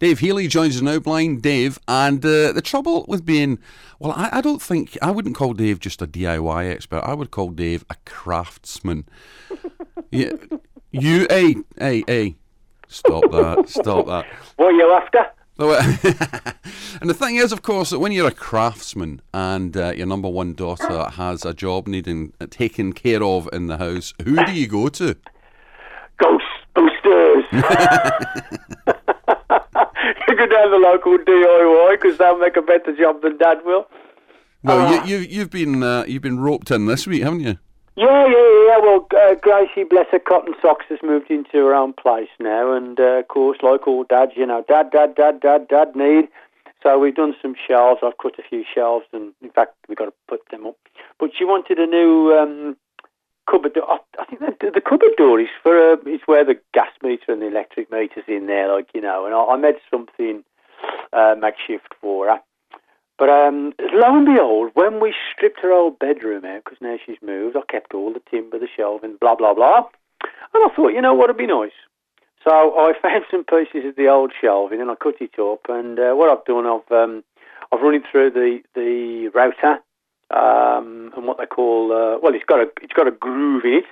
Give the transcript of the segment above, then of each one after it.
Dave Heeley joins us now, blind Dave. And uh, the trouble with being, well, I, I, don't think, I wouldn't call Dave just a DIY expert. I would call Dave a craftsman. yeah, you, hey, hey, hey, stop that, stop that. What are you after? and the thing is, of course, that when you're a craftsman and uh, your number one daughter has a job needing uh, taken care of in the house, who do you go to? Ghostbusters. Go down the local DIY because they'll make a better job than Dad will. Well, uh, you, you, you've been uh, you've been roped in this week, haven't you? Yeah, yeah, yeah. Well, uh, Gracie, bless her cotton socks, has moved into her own place now, and uh, of course, local dads, you know, dad, dad, dad, dad, dad need. So we've done some shelves. I've cut a few shelves, and in fact, we've got to put them up. But she wanted a new um, cupboard door. I think the, the cupboard door is for uh, is where the gas meter and the electric meter's in there, like you know. And I, I made something uh, makeshift for her. But um, lo and behold, when we stripped her old bedroom out, because now she's moved, I kept all the timber, the shelving, blah, blah, blah. And I thought, you know what would be nice? So I found some pieces of the old shelving and I cut it up. And uh, what I've done, I've um, I've run it through the the router um, and what they call uh, well, it's got a it's got a groove in it,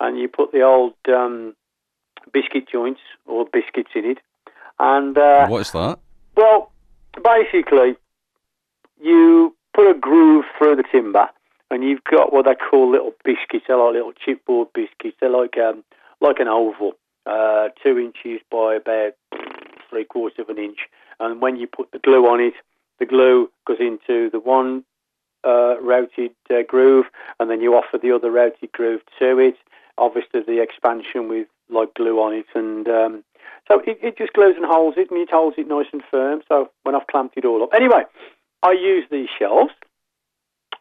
and you put the old um, biscuit joints or biscuits in it. And uh, what's that? Well, basically, you put a groove through the timber, and you've got what they call little biscuits. They're like little chipboard biscuits. They're like um, like an oval, uh, two inches by about three quarters of an inch. And when you put the glue on it, the glue goes into the one uh, routed uh, groove, and then you offer the other routed groove to it. Obviously, the expansion with like glue on it, and um, so it, it just glues and holds it, and it holds it nice and firm. So when I've clamped it all up, anyway, I use these shelves,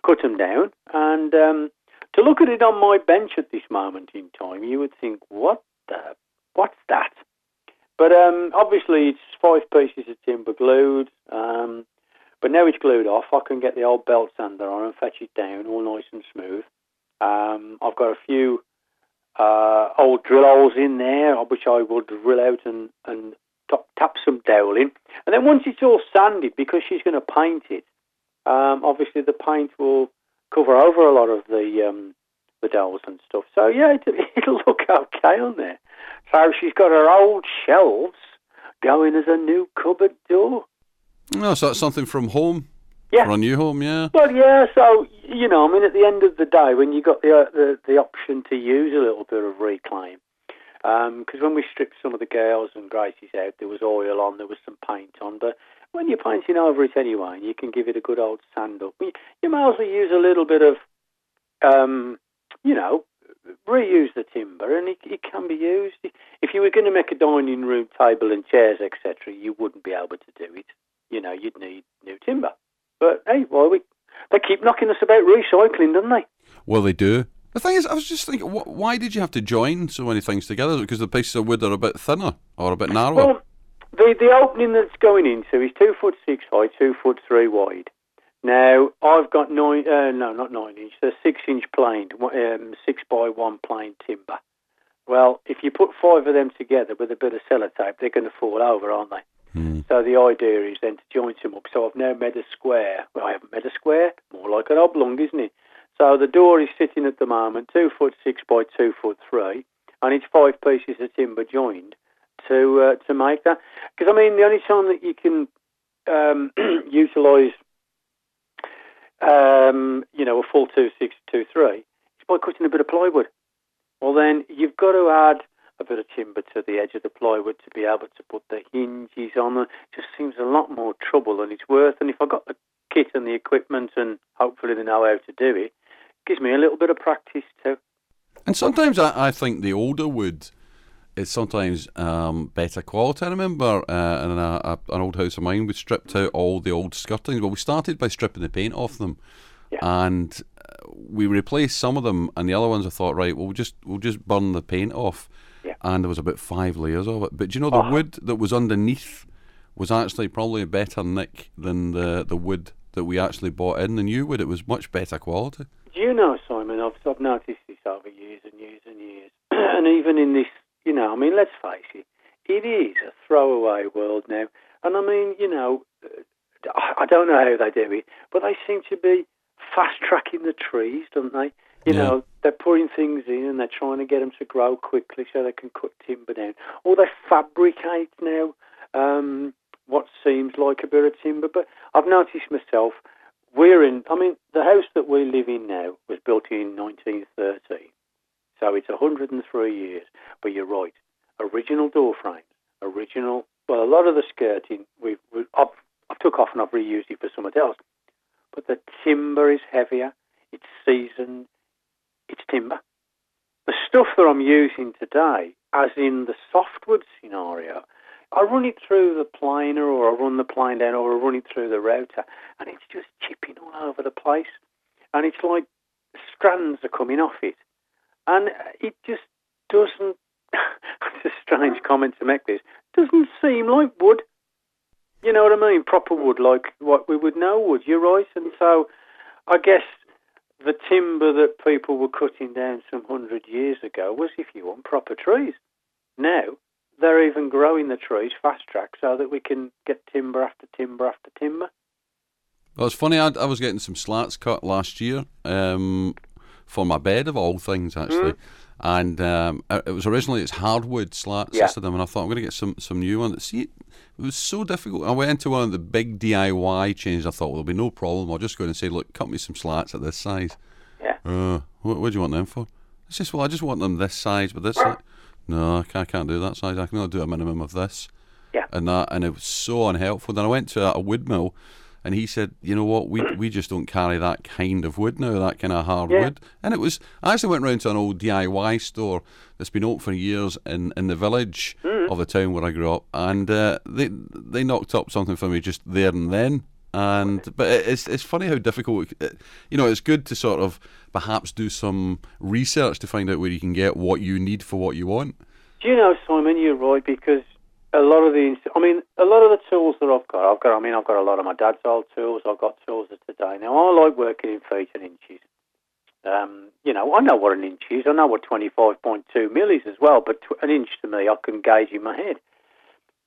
cut them down, and um, to look at it on my bench at this moment in time, you would think, what the, what's that? But um, obviously, it's five pieces of timber glued. Um, but now it's glued off, I can get the old belt sander on and fetch it down all nice and smooth. Um, I've got a few uh, old drill holes in there, which I will drill out and, and top, tap some dowel in. And then once it's all sanded, because she's going to paint it, um, obviously the paint will cover over a lot of the um, the dowels and stuff. So yeah, it, it'll look okay on there. So she's got her old shelves going as a new cupboard door. No, so that's something from home. Yeah. For a new home, yeah. Well, yeah. So you know, I mean, at the end of the day, when you got the uh, the, the option to use a little bit of reclaim, because um, when we stripped some of the gales and Gracies out, there was oil on, there was some paint on. But when you're painting over it anyway, you can give it a good old sand up. You, you as well use a little bit of, um, you know, reuse the timber, and it, it can be used. If you were going to make a dining room table and chairs, etc., you wouldn't be able to do it. You know, you'd need new timber. But hey, well, we they keep knocking us about recycling, don't they? Well, they do. The thing is, I was just thinking, wh- why did you have to join so many things together? Because the pieces of wood are a bit thinner or a bit narrower. Well, the the opening that's going into is two foot six high, two foot three wide. Now I've got nine, uh, no, not nine inch, the six inch planed, um, six by one planed timber. Well, if you put five of them together with a bit of sellotape, they're going to fall over, aren't they? Mm. So the idea is then to join them up. So I've now made a square. Well, I haven't made a square, more like an oblong, isn't it? So the door is sitting at the moment two foot six by two foot three, and it's five pieces of timber joined to uh, to make that. Because I mean, the only time that you can um, utilise, um, you know, a full two six two three is by cutting a bit of plywood. Well, then you've got to add a bit of timber to the edge of the plywood to be able to put the hinges on. It just seems a lot more trouble than it's worth. And if I got the kit and the equipment and hopefully they know how to do it, it gives me a little bit of practice too. And sometimes I, I think the older wood is sometimes um, better quality. I remember uh, in a, a, an old house of mine, we stripped out all the old skirtings. Well, we started by stripping the paint off them, yeah. and uh, we replaced some of them, and the other ones I thought, right, well, we'll just we'll just burn the paint off. And there was about five layers of it. But do you know the Oh. wood that was underneath was actually probably a better nick than the the wood that we actually bought in the new wood. It was much better quality. Do you know, Simon? I've, I've noticed this over years and years and years, and even in this, you know, I mean, let's face it, it is a throwaway world now. And I mean, you know, uh, I I don't know how they do it, but they seem to be fast tracking the trees, don't they? You Yeah. know, they're putting things in and they're trying to get them to grow quickly so they can cut timber down. Or they fabricate now um, what seems like a bit of timber. But I've noticed myself, we're in, I mean, the house that we live in now was built in 1930. So it's 103 years. But you're right, original door frames, original, well, a lot of the skirting, we've, we've I've, I've took off and I've reused it for something else. But the timber is heavier, it's seasoned, it's timber. The stuff that I'm using today, as in the softwood scenario, I run it through the planer or I run the plane down or I run it through the router and it's just chipping all over the place. And it's like strands are coming off it. And it just doesn't, it's a strange comment to make this, doesn't seem like wood. You know what I mean? Proper wood, like what we would know wood. You're right. And so I guess the timber that people were cutting down some hundred years ago was, if you want, proper trees. Now they're even growing the trees fast track so that we can get timber after timber after timber. Well, it's funny. I, I was getting some slats cut last year um, for my bed, of all things, actually. And um, it it was originally it's hardwood slats, Yeah. them, and I thought I'm going to get some some new ones. See, it was so difficult. I went into one of the big DIY chains. I thought, well, there'll be no problem. I'll just go in and say, look, cut me some slats at this size. Yeah. Uh, what, what do you want them for? It's just, well, I just want them this size, but this. size. No, I can't, I can't do that size. I can only do a minimum of this. Yeah. And that, and it was so unhelpful. Then I went to a, wood mill, and he said, you know what, we we just don't carry that kind of wood now, that kind of hard Yeah. wood. And it was, I actually went round to an old DIY store that's been open for years in, in the village Mm. of the town where I grew up, and uh, they they knocked up something for me just there and then. And but it's it's funny how difficult it, you know it's good to sort of perhaps do some research to find out where you can get what you need for what you want. Do you know, Simon, you're right because a lot of the, I mean, a lot of the tools that I've got, I've got, I mean, I've got a lot of my dad's old tools. I've got tools of today. Now, I like working in feet and inches. Um, you know, I know what an inch is. I know what 25.2 mil is as well, but tw- an inch to me, I can gauge in my head.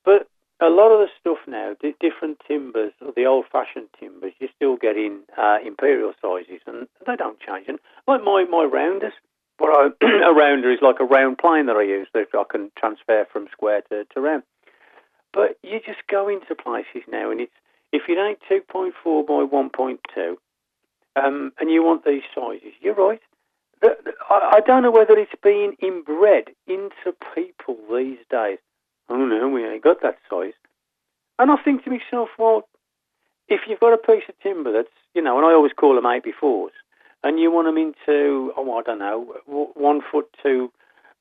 But a lot of the stuff now, di different timbers, or the old-fashioned timbers, you're still getting uh, imperial sizes, and they don't change. And like my, my rounders, what a rounder is like a round plane that I use that I can transfer from square to, to round. But you just go into places now, and it's if it ain't 2.4 by 1.2, um, and you want these sizes, you're right. I, don't know whether it's being inbred into people these days. I don't we ain't got that size. And I think to myself, well, if you've got a piece of timber that's, you know, and I always call them 84s, and you want them into, oh, I don't know, one foot two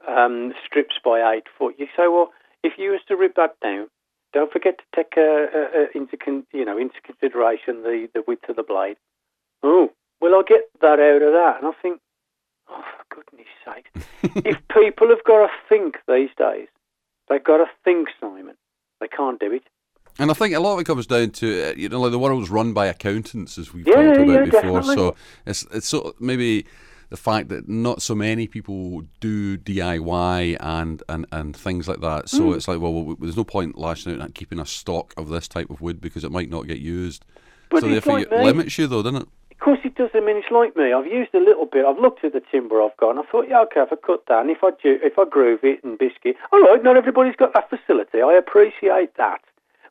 um, strips by eight foot, you say, well, if you was to rip that down, don't forget to take uh, uh, uh, into con- you know into consideration the, the width of the blade. Oh, well, I'll get that out of that, and I think, oh, for goodness sake, if people have got to think these days, they've got to think, Simon. They can't do it. And I think a lot of it comes down to uh, you know like the world's run by accountants as we've Yeah, talked about yeah, before. definitely. So it's it's sort of maybe the fact that not so many people do DIY and and, and things like that. So Hmm. it's like well, well, there's no point lashing out and keeping a stock of this type of wood because it might not get used. But so therefore, like it limits you though, doesn't it? Of course it does. I mean, it's like me. I've used a little bit. I've looked at the timber I've got, and I thought, yeah, okay, if I cut that, and if I do, if I groove it and biscuit, all right. Not everybody's got that facility. I appreciate that,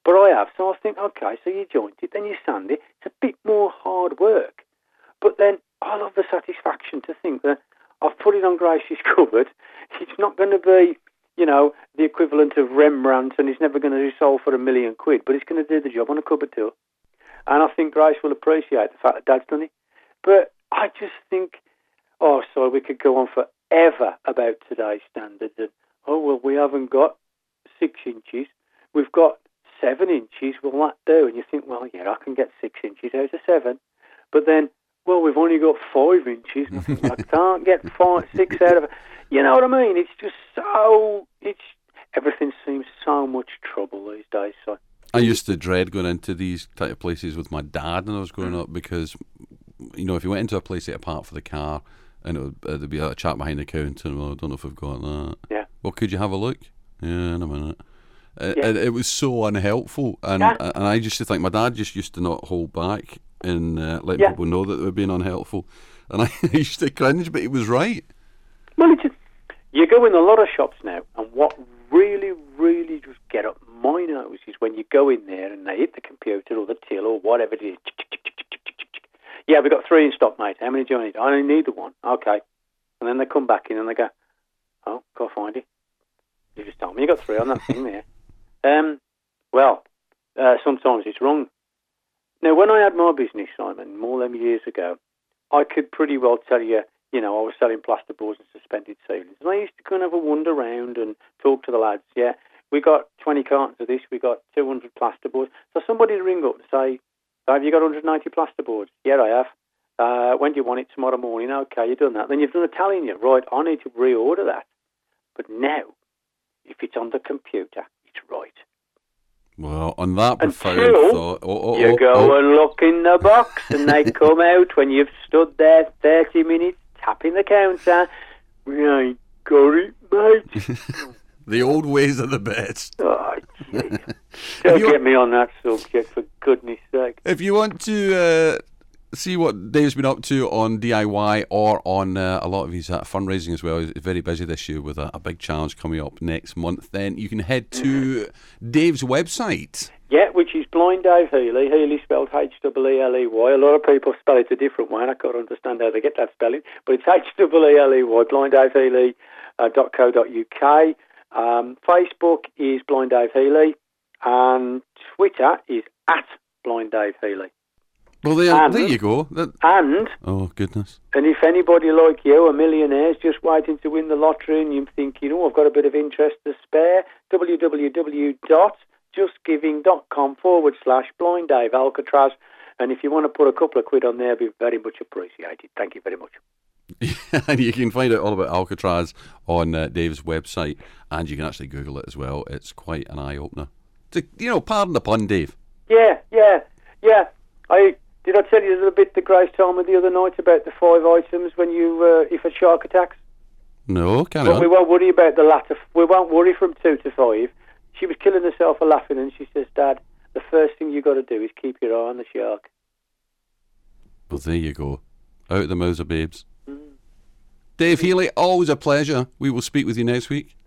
but I have. So I think, okay, so you joint it, then you sand it. It's a bit more hard work, but then I love the satisfaction to think that I've put it on Gracie's cupboard. It's not going to be, you know, the equivalent of Rembrandt, and it's never going to be sold for a million quid, but it's going to do the job on a cupboard door. And I think Grace will appreciate the fact that Dad's done it. But I just think, oh, sorry, we could go on forever about today's standards. And, oh, well, we haven't got six inches. We've got seven inches. Will that do? And you think, well, yeah, I can get six inches out of seven. But then, well, we've only got five inches. I, can't get five, six out of it. You know what I mean? It's just so, it's, everything seems so much trouble these days. So, I used to dread going into these type of places with my dad when I was growing up because, you know, if you went into a place to get a part for the car and it would, uh, there'd be a chap behind the counter, well, I don't know if we've got that. Yeah. Well, could you have a look? Yeah, in a minute. Yeah. And it was so unhelpful. And Yeah. and I used to think my dad just used to not hold back in uh, letting Yeah. people know that they were being unhelpful. And I used to cringe, but he was right. Well, it's you go in a lot of shops now, and what really, really just get up my nose is when you go in there and they hit the computer or the till or whatever it is. Yeah, we've got three in stock, mate. How many do you need? I only need the one. Okay. And then they come back in and they go, oh, can't find it. You just told me you got three on that thing there. Um, well, uh, sometimes it's wrong. Now, when I had my business, Simon, more than years ago, I could pretty well tell you, you know, I was selling plasterboards and suspended ceilings. And I used to kind of wander around and talk to the lads. Yeah, we got 20 cartons of this, we got 200 plasterboards. So somebody would ring up and say, have you got 190 plasterboards? Yeah, I have. Uh, when do you want it? Tomorrow morning. Okay, you've done that. Then you've done a tally right, I need to reorder that. But now, if it's on the computer, it's right. Well, on that profound thought, oh, oh, You oh, go oh. and look in the box, and they come out when you've stood there 30 minutes tapping the counter. Right, got it, mate. the old ways are the best. oh. Don't get me on that subject, for goodness sake. If you want to uh, see what Dave's been up to on DIY or on uh, a lot of his uh, fundraising as well, he's very busy this year with a, a big challenge coming up next month, then you can head to Dave's website. Yeah, which is Blind Dave Heeley. Heeley spelled H E E L E Y. A lot of people spell it a different way, and I can't understand how they get that spelling. But it's H E L E Y. BlindDaveHeeley uh. Um, Facebook is Blind Dave Heeley, and Twitter is at Blind Dave Heeley. Well, there, And- there you go. That, And oh, goodness. and if anybody like you, a millionaire, is just waiting to win the lottery, and you think, you know, I've got a bit of interest to spare, www.justgiving.com forward slash blind Dave Alcatraz. And if you want to put a couple of quid on there, it'd be very much appreciated. Thank you very much. and you can find out all about Alcatraz on uh, Dave's website, and you can actually Google it as well. It's quite an eye opener. To, you know, pardon the pun, Dave. Yeah, yeah, yeah. I did I tell you a little bit the Grace Talmud the other night about the five items when you uh, if a shark attacks. No, carry But we won't worry about the latter. We won't worry from two to five. She was killing herself for laughing, and she says, "Dad, the first thing you got to do is keep your eye on the shark." Well, there you go. Out the mouths of babes. Dave Heeley, always a pleasure. We will speak with you next week.